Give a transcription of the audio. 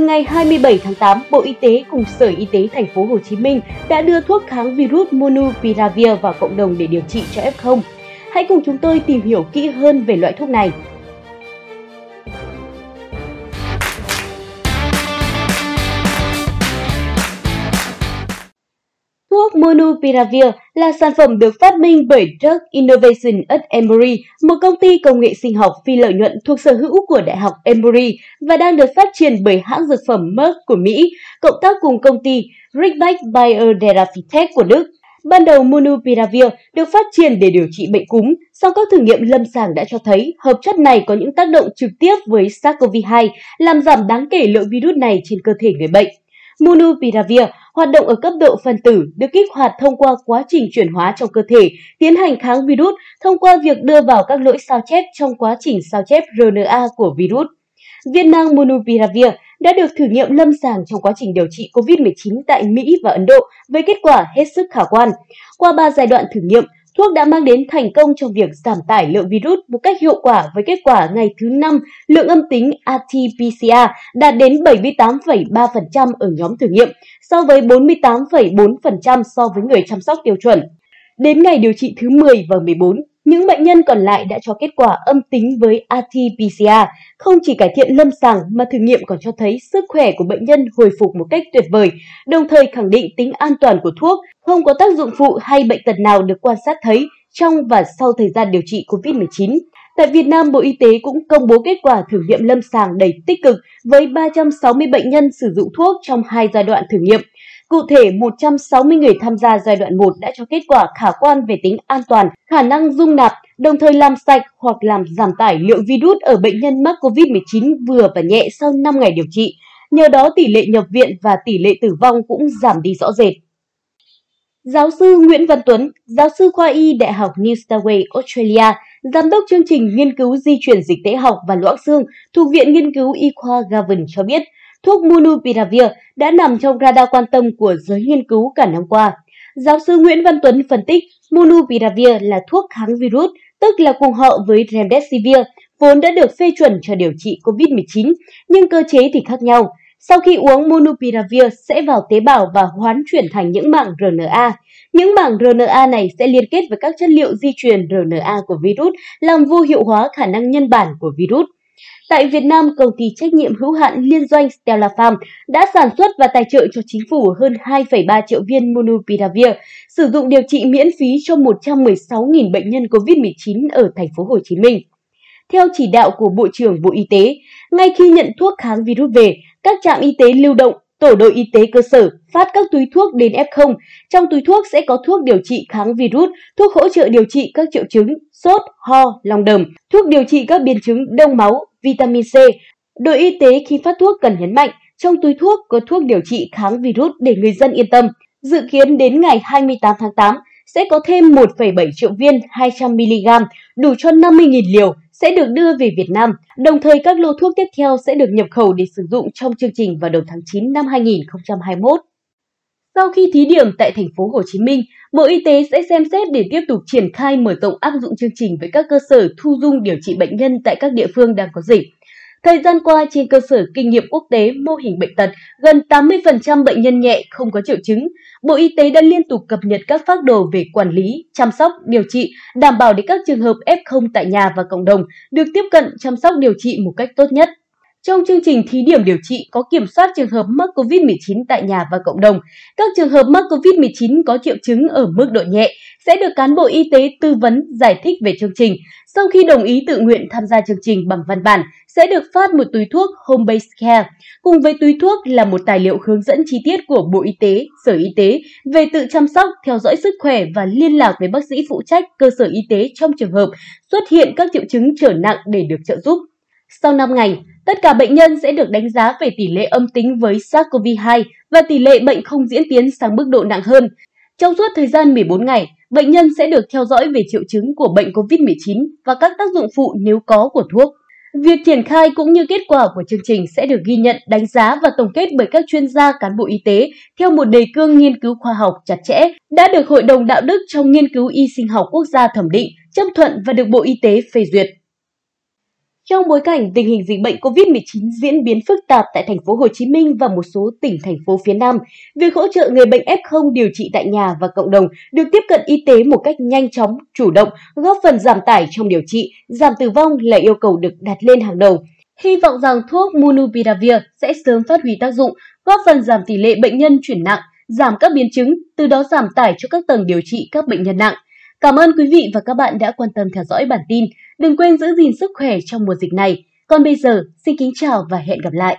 Từ ngày 27 tháng 8, Bộ Y tế cùng Sở Y tế thành phố Hồ Chí Minh đã đưa thuốc kháng virus Monupiravir vào cộng đồng để điều trị cho F0. Hãy cùng chúng tôi tìm hiểu kỹ hơn về loại thuốc này. Monopiravir là sản phẩm được phát minh bởi Drug Innovation at Emory, một công ty công nghệ sinh học phi lợi nhuận thuộc sở hữu của Đại học Emory và đang được phát triển bởi hãng dược phẩm Merck của Mỹ, cộng tác cùng công ty Ridgeback Biotherapeutics của Đức. Ban đầu Monopiravir được phát triển để điều trị bệnh cúm, sau các thử nghiệm lâm sàng đã cho thấy hợp chất này có những tác động trực tiếp với SARS-CoV-2, làm giảm đáng kể lượng virus này trên cơ thể người bệnh. Monopiravir hoạt động ở cấp độ phân tử được kích hoạt thông qua quá trình chuyển hóa trong cơ thể, tiến hành kháng virus thông qua việc đưa vào các lỗi sao chép trong quá trình sao chép RNA của virus. Viên nang Monupiravir đã được thử nghiệm lâm sàng trong quá trình điều trị COVID-19 tại Mỹ và Ấn Độ với kết quả hết sức khả quan. Qua 3 giai đoạn thử nghiệm, thuốc đã mang đến thành công trong việc giảm tải lượng virus một cách hiệu quả với kết quả ngày thứ 5 lượng âm tính RT-PCR đạt đến 78,3% ở nhóm thử nghiệm so với 48,4% so với người chăm sóc tiêu chuẩn. Đến ngày điều trị thứ 10 và 14, những bệnh nhân còn lại đã cho kết quả âm tính với RT-PCR, không chỉ cải thiện lâm sàng mà thử nghiệm còn cho thấy sức khỏe của bệnh nhân hồi phục một cách tuyệt vời, đồng thời khẳng định tính an toàn của thuốc, không có tác dụng phụ hay bệnh tật nào được quan sát thấy trong và sau thời gian điều trị COVID-19. Tại Việt Nam, Bộ Y tế cũng công bố kết quả thử nghiệm lâm sàng đầy tích cực với 360 bệnh nhân sử dụng thuốc trong hai giai đoạn thử nghiệm. Cụ thể, 160 người tham gia giai đoạn 1 đã cho kết quả khả quan về tính an toàn, khả năng dung nạp, đồng thời làm sạch hoặc làm giảm tải lượng virus ở bệnh nhân mắc COVID-19 vừa và nhẹ sau 5 ngày điều trị. Nhờ đó tỷ lệ nhập viện và tỷ lệ tử vong cũng giảm đi rõ rệt. Giáo sư Nguyễn Văn Tuấn, giáo sư khoa y Đại học New South Wales, Australia, giám đốc chương trình nghiên cứu di chuyển dịch tễ học và loãng xương thuộc Viện Nghiên cứu Y khoa Gavin cho biết, thuốc Monupiravir đã nằm trong radar quan tâm của giới nghiên cứu cả năm qua. Giáo sư Nguyễn Văn Tuấn phân tích, Monupiravir là thuốc kháng virus, tức là cùng họ với Remdesivir, vốn đã được phê chuẩn cho điều trị COVID-19, nhưng cơ chế thì khác nhau. Sau khi uống Monupiravir sẽ vào tế bào và hoán chuyển thành những mảng RNA. Những mảng RNA này sẽ liên kết với các chất liệu di truyền RNA của virus, làm vô hiệu hóa khả năng nhân bản của virus. Tại Việt Nam, công ty trách nhiệm hữu hạn liên doanh Stella Farm đã sản xuất và tài trợ cho chính phủ hơn 2,3 triệu viên Monupiravir, sử dụng điều trị miễn phí cho 116.000 bệnh nhân COVID-19 ở thành phố Hồ Chí Minh. Theo chỉ đạo của Bộ trưởng Bộ Y tế, ngay khi nhận thuốc kháng virus về, các trạm y tế lưu động, tổ đội y tế cơ sở phát các túi thuốc đến F0. Trong túi thuốc sẽ có thuốc điều trị kháng virus, thuốc hỗ trợ điều trị các triệu chứng sốt, ho, lòng đờm, thuốc điều trị các biến chứng đông máu, vitamin C. Đội y tế khi phát thuốc cần nhấn mạnh, trong túi thuốc có thuốc điều trị kháng virus để người dân yên tâm. Dự kiến đến ngày 28 tháng 8 sẽ có thêm 1,7 triệu viên 200mg đủ cho 50.000 liều sẽ được đưa về Việt Nam, đồng thời các lô thuốc tiếp theo sẽ được nhập khẩu để sử dụng trong chương trình vào đầu tháng 9 năm 2021. Sau khi thí điểm tại thành phố Hồ Chí Minh, Bộ Y tế sẽ xem xét để tiếp tục triển khai mở rộng áp dụng chương trình với các cơ sở thu dung điều trị bệnh nhân tại các địa phương đang có dịch. Thời gian qua, trên cơ sở kinh nghiệm quốc tế mô hình bệnh tật, gần 80% bệnh nhân nhẹ không có triệu chứng. Bộ Y tế đã liên tục cập nhật các phác đồ về quản lý, chăm sóc, điều trị, đảm bảo để các trường hợp F0 tại nhà và cộng đồng được tiếp cận chăm sóc điều trị một cách tốt nhất. Trong chương trình thí điểm điều trị có kiểm soát trường hợp mắc COVID-19 tại nhà và cộng đồng, các trường hợp mắc COVID-19 có triệu chứng ở mức độ nhẹ sẽ được cán bộ y tế tư vấn giải thích về chương trình. Sau khi đồng ý tự nguyện tham gia chương trình bằng văn bản, sẽ được phát một túi thuốc Home Based Care. Cùng với túi thuốc là một tài liệu hướng dẫn chi tiết của Bộ Y tế, Sở Y tế về tự chăm sóc, theo dõi sức khỏe và liên lạc với bác sĩ phụ trách cơ sở y tế trong trường hợp xuất hiện các triệu chứng trở nặng để được trợ giúp. Sau 5 ngày, tất cả bệnh nhân sẽ được đánh giá về tỷ lệ âm tính với SARS-CoV-2 và tỷ lệ bệnh không diễn tiến sang mức độ nặng hơn. Trong suốt thời gian 14 ngày, bệnh nhân sẽ được theo dõi về triệu chứng của bệnh COVID-19 và các tác dụng phụ nếu có của thuốc. Việc triển khai cũng như kết quả của chương trình sẽ được ghi nhận, đánh giá và tổng kết bởi các chuyên gia cán bộ y tế theo một đề cương nghiên cứu khoa học chặt chẽ, đã được Hội đồng Đạo đức trong Nghiên cứu Y sinh học quốc gia thẩm định, chấp thuận và được Bộ Y tế phê duyệt. Trong bối cảnh tình hình dịch bệnh COVID-19 diễn biến phức tạp tại thành phố Hồ Chí Minh và một số tỉnh thành phố phía Nam, việc hỗ trợ người bệnh F0 điều trị tại nhà và cộng đồng được tiếp cận y tế một cách nhanh chóng, chủ động, góp phần giảm tải trong điều trị, giảm tử vong là yêu cầu được đặt lên hàng đầu. Hy vọng rằng thuốc Monupiravir sẽ sớm phát huy tác dụng, góp phần giảm tỷ lệ bệnh nhân chuyển nặng, giảm các biến chứng, từ đó giảm tải cho các tầng điều trị các bệnh nhân nặng. Cảm ơn quý vị và các bạn đã quan tâm theo dõi bản tin. Đừng quên giữ gìn sức khỏe trong mùa dịch này. Còn bây giờ, xin kính chào và hẹn gặp lại.